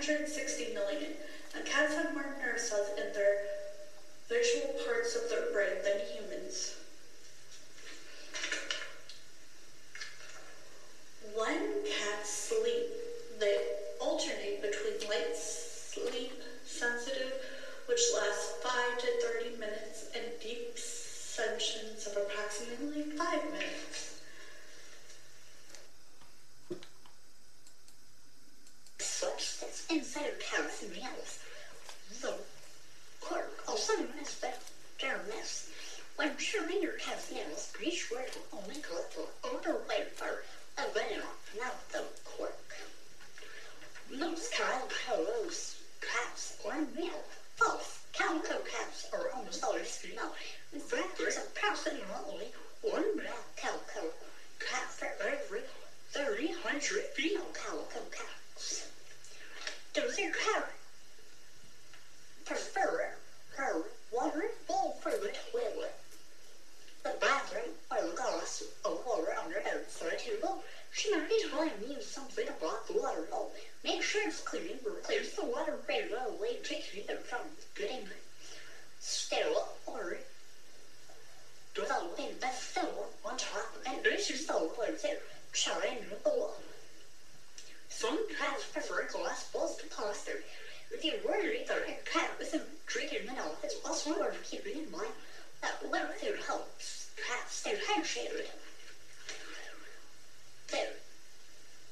160 million. And cats have more nerve cells in their visual parts of their brain than humans. When cats sleep, they alternate between light sleep sensitive, which lasts 5 to 30 minutes, and deep sessions of approximately 5 minutes. Inside of cats and meals. The quick, also known as dermis. When chewing your cat's nails, be sure to only the outer layer of venom, not the quick. Most calico cats are male. False.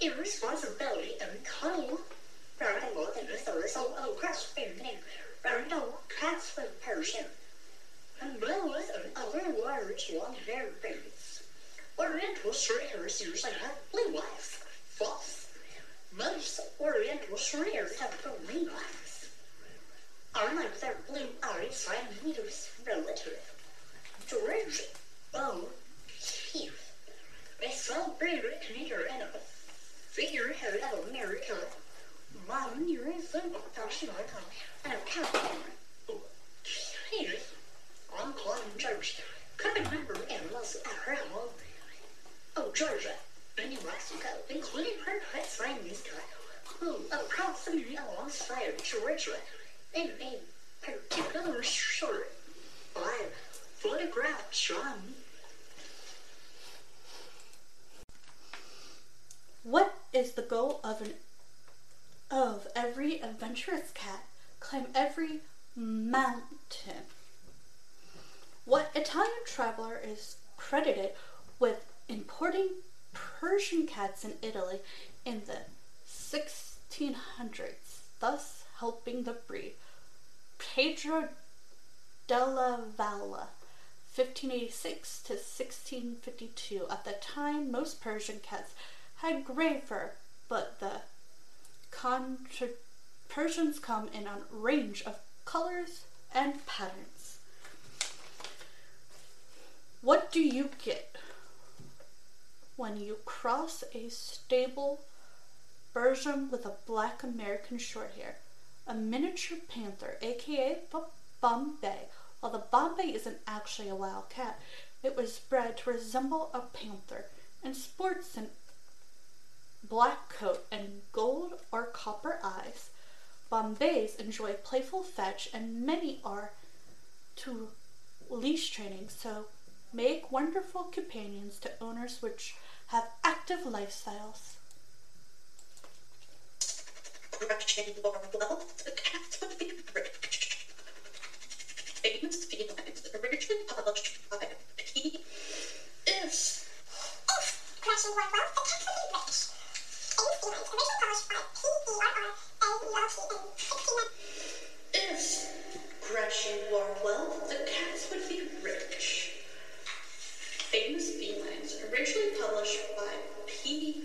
Irresponsibility and cuddle rather than the result of cats with Persian and bells and other large long-haired babies. Oriental short hairs usually have blue eyes. False. Most Oriental short have green eyes. Unlike their blue eyes, I use relative. George O. Keith a celebrated Canadian and a figurehead of America. Modern years of fashion icon and a captain. Jesus. I'm George. Could remember animals at her home. Oh, Georgia. In New Mexico, including her pet Siamese cat, who approximately alongside Georgia in a particular short by photograph John What is the goal of an of every adventurous cat? Climb every mountain. What Italian traveler is credited with importing Persian cats in Italy in the 1600s, thus helping the breed? Pietro della Valle, 1586 to 1652. At the time, most Persian cats had gray fur, but the contra- Persians come in a range of colors and patterns. What do you get when you cross a stable Persian with a black American shorthair? A miniature panther, aka Bombay. While the Bombay isn't actually a wild cat, it was bred to resemble a panther and sports an black coat, and gold or copper eyes. Bombays enjoy playful fetch, and many are to leash training, so make wonderful companions to owners which have active lifestyles. Russian wealth, the cats would be rich. Famous felines, originally published by P. is. Oof! Cross Gretchen Ward The Cat Would Be Rich. If Gretchen Wardwell, the cats would be rich. Famous Felines, originally published by P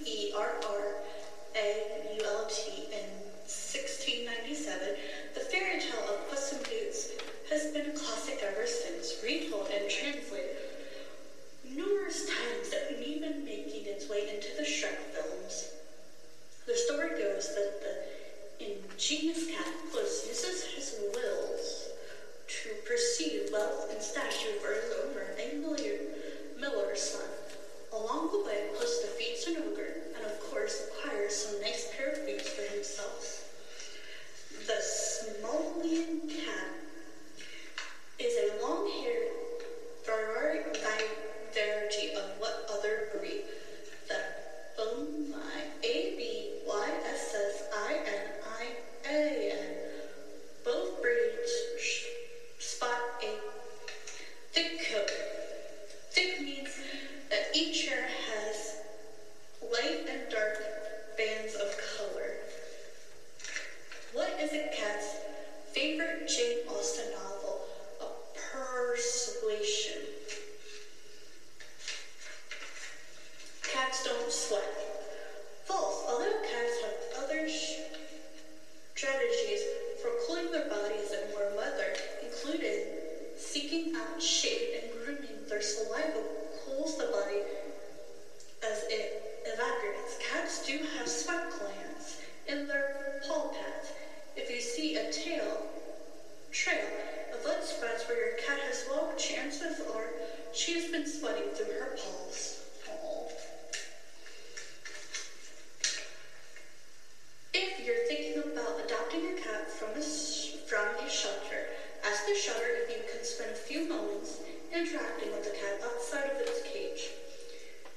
shelter if you can spend a few moments interacting with the cat outside of its cage.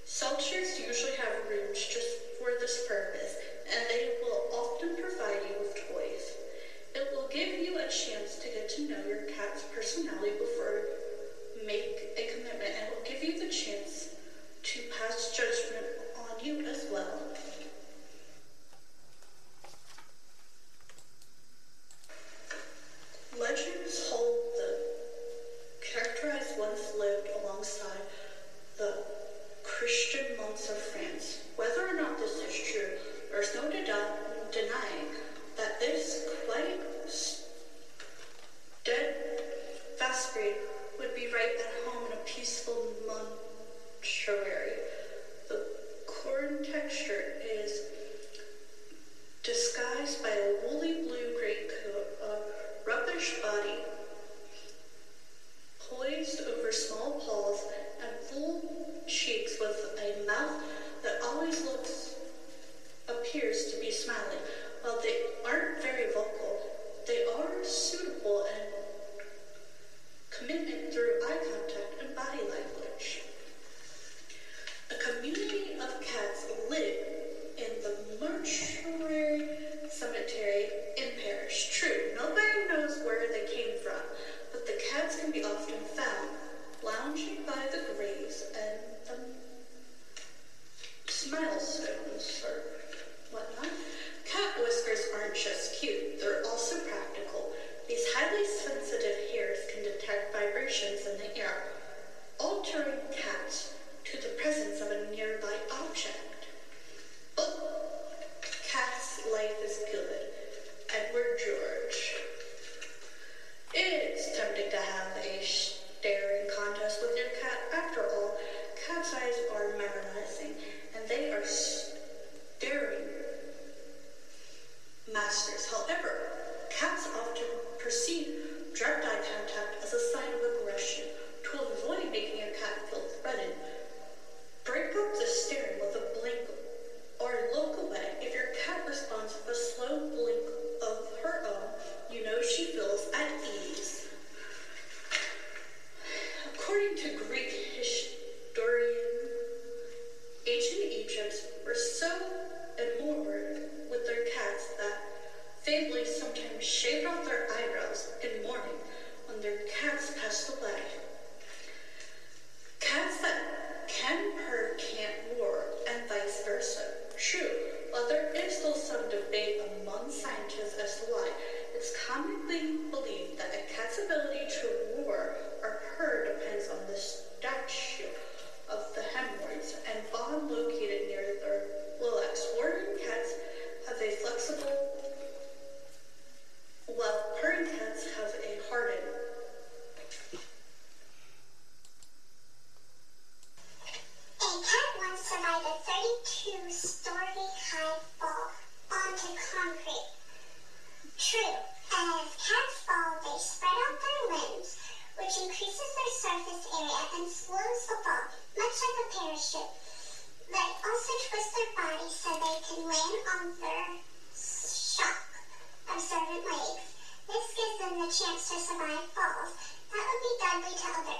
Shelters usually have rooms just for this purpose, and they will often provide you with toys. It will give you a chance to get to know your cat's personality before make a commitment, and will give you the chance to pass judgment on you as well. Legends hold that characterized once lived alongside the Carthusian monks of France. Whether or not this is true, there's no denying that this quite steadfast breed would be right at home in a peaceful mortuary. The corn texture is disguised by a woolly body, poised over small paws and full cheeks with a mouth that always looks appears to be smiling. While they aren't very vocal, they are suitable and commitment through eye contact and body language. Where they came from, but the cats can be often found lounging by the graves and the milestones or whatnot. Cat whiskers aren't just cute, they're also practical. These highly sensitive hairs can detect vibrations in the air, altering cats to the presence of when chance to survive falls. That would be godly to others.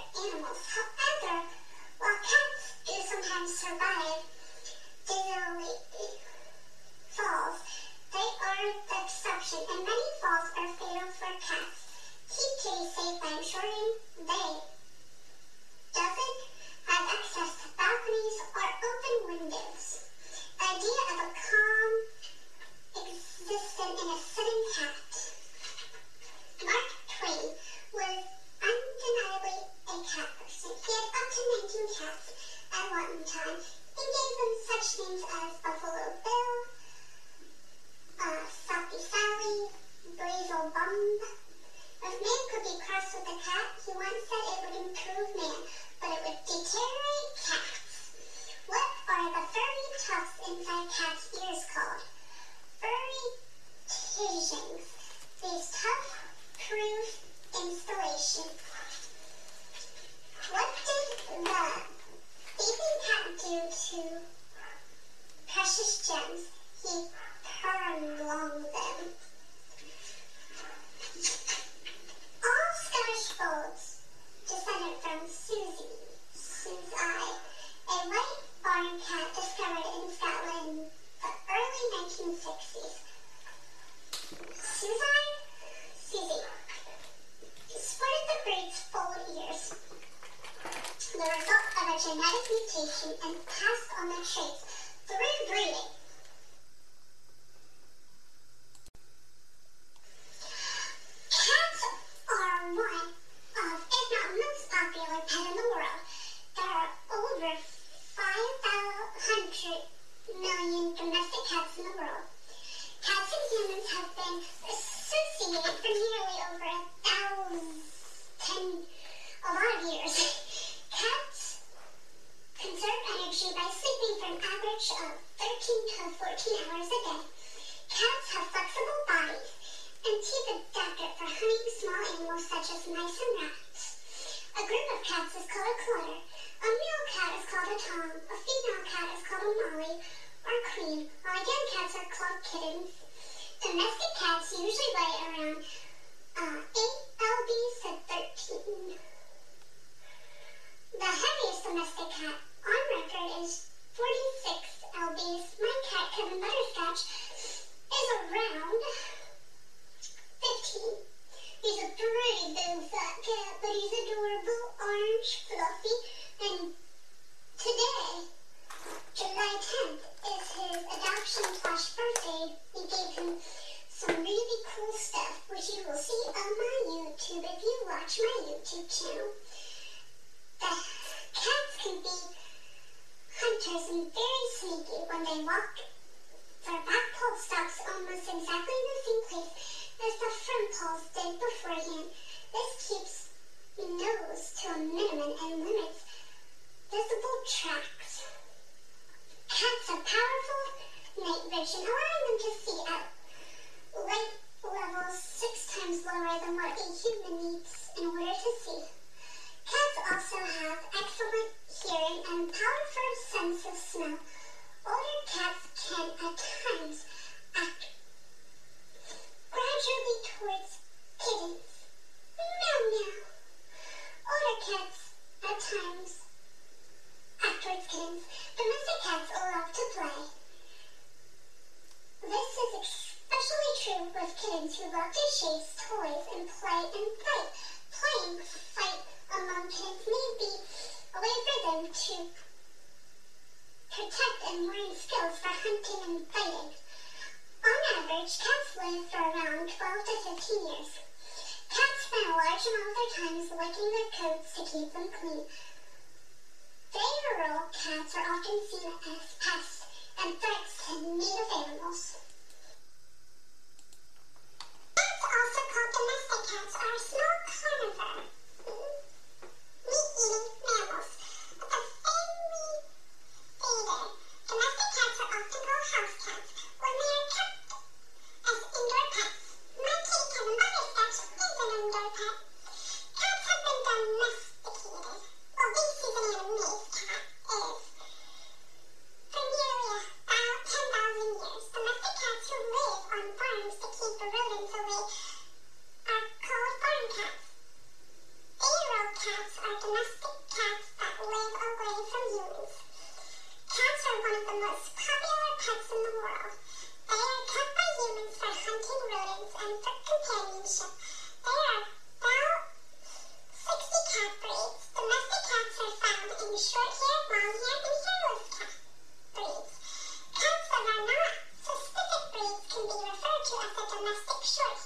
puffs in cat's ears called. Furry Tisings, these tough-proof installations. What did the thieving cat do to precious gems? He turned long lion cat discovered in Scotland the early 1960s. Suzanne Susie sported the breed's forward ears, the result of a genetic mutation and passed on the traits through breeding.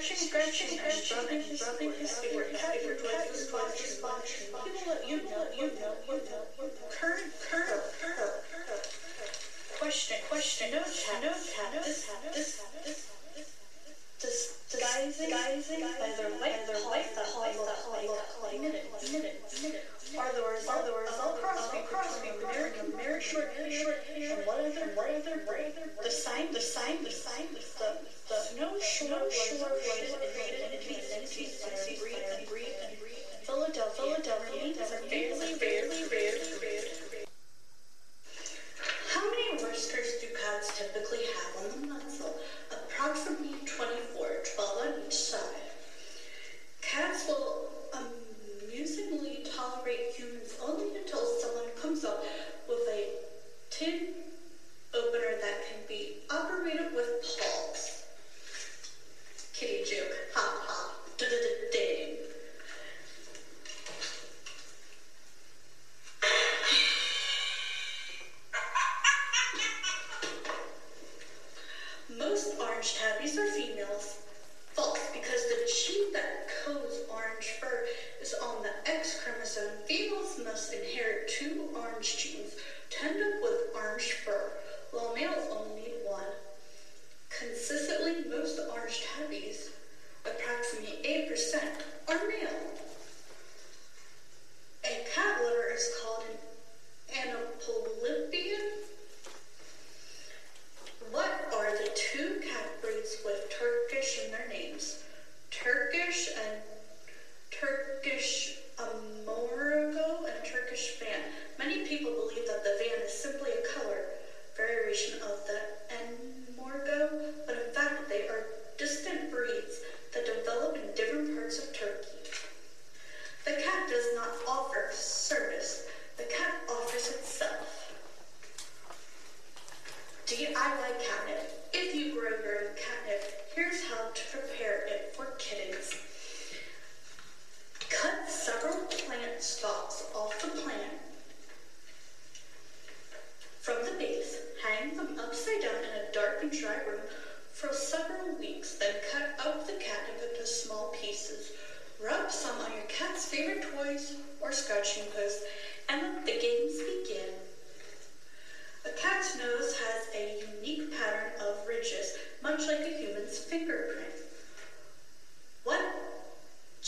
Gretchen, Gretchen, Gretchen, rubbing his rubbing his finger, pat your cat your splash, splash. He will let you know, you know, you know. Current, current, current. Question, question, no cat, no cat, this hat, this hat, this hat are the result, the result of cross cross American American short short and what other what other the sign the sign the sign the the the. no shore shore was invaded in the 1960s breathe and breathe and breathe Philadelphia Philadelphia barely barely barely how many whiskers do cats typically have on the muzzle? Approximately 24, 12 on each side. Cats will um, increasingly tolerate humans. Only until someone comes up with a tin opener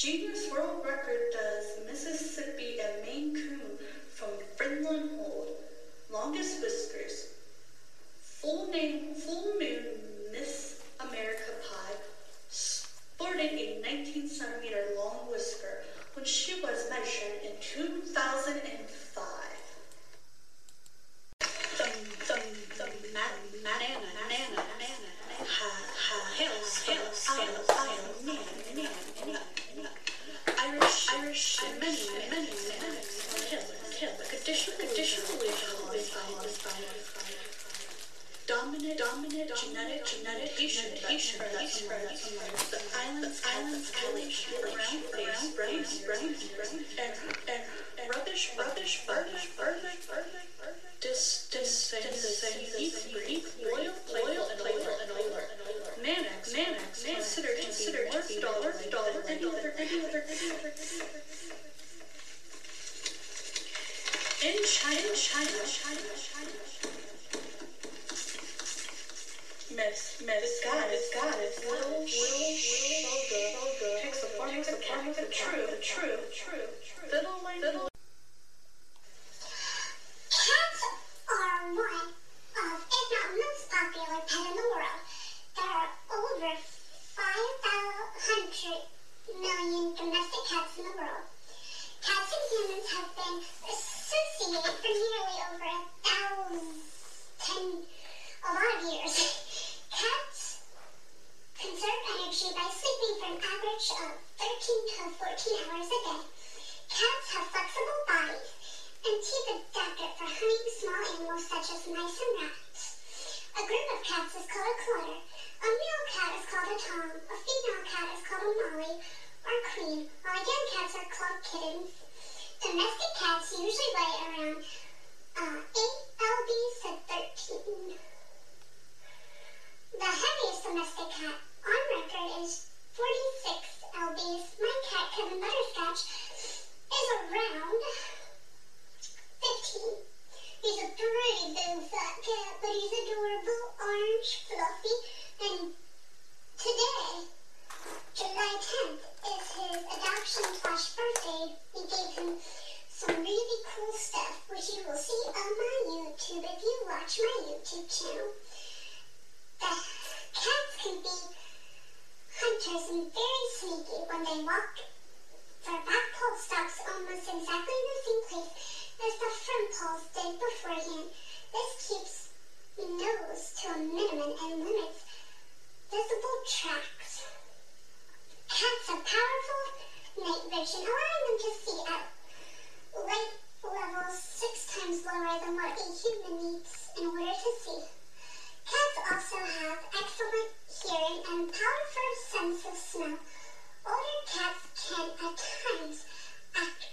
Guinness such as mice and rats. A group of cats is called a clutter. A male cat is called a tom. A female cat is called a molly or queen, while young cats are called kittens. Domestic cats usually weigh around uh, 8 lbs to 13. The heaviest domestic cat on record is 46 lbs. My cat, Kevin Butterscotch, is around 15. He's a pretty big fat cat, but he's adorable, orange, fluffy, and today, July 10th, is his adoption slash birthday. We gave him some really cool stuff, which you will see on my YouTube if you watch my YouTube channel. The cats can be hunters and very sneaky when they walk their back paw stalks almost exactly in the same place as the front paws did beforehand. This keeps the nose to a minimum and limits visible tracks. Cats have powerful night vision, allowing them to see at light levels six times lower than what a human needs in order to see. Cats also have excellent hearing and powerful sense of smell. Older cats can at times act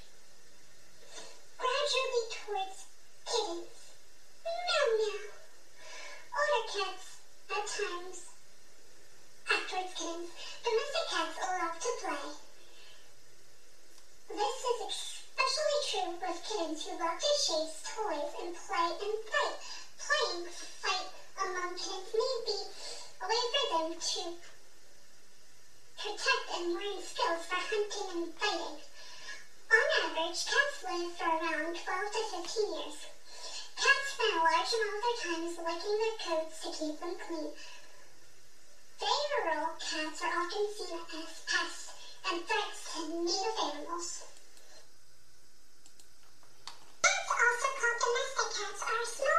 gradually towards kittens. Meow meow. Older cats at times towards kittens. Domestic cats love to play. This is especially true with kittens who love to chase toys and play and fight. Playing fight among kittens may be a way for them to protect and learn skills for hunting and fighting. On average, cats live for around 12 to 15 years. Cats spend a large amount of their time licking their coats to keep them clean. Feral cats are often seen as pests and threats to native animals. Cats, also called domestic cats, are small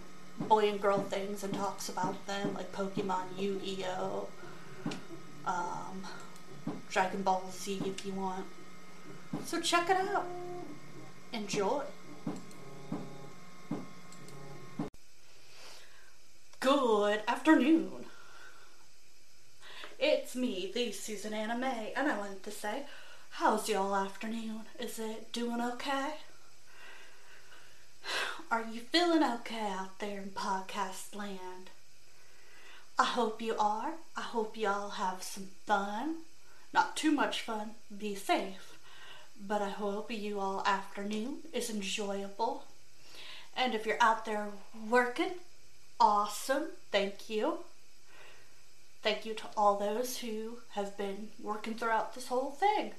boy and girl things and talks about them, like Pokemon, Yu Gi Oh, um, Dragon Ball Z if you want. So check it out. Enjoy. Good afternoon. It's me, the Susan Anime, and I wanted to say, how's y'all afternoon? Is it doing okay? Are you feeling okay out there in podcast land? I hope you are. I hope y'all have some fun. Not too much fun. Be safe. But I hope you all afternoon is enjoyable. And if you're out there working, awesome. Thank you. Thank you to all those who have been working throughout this whole thing.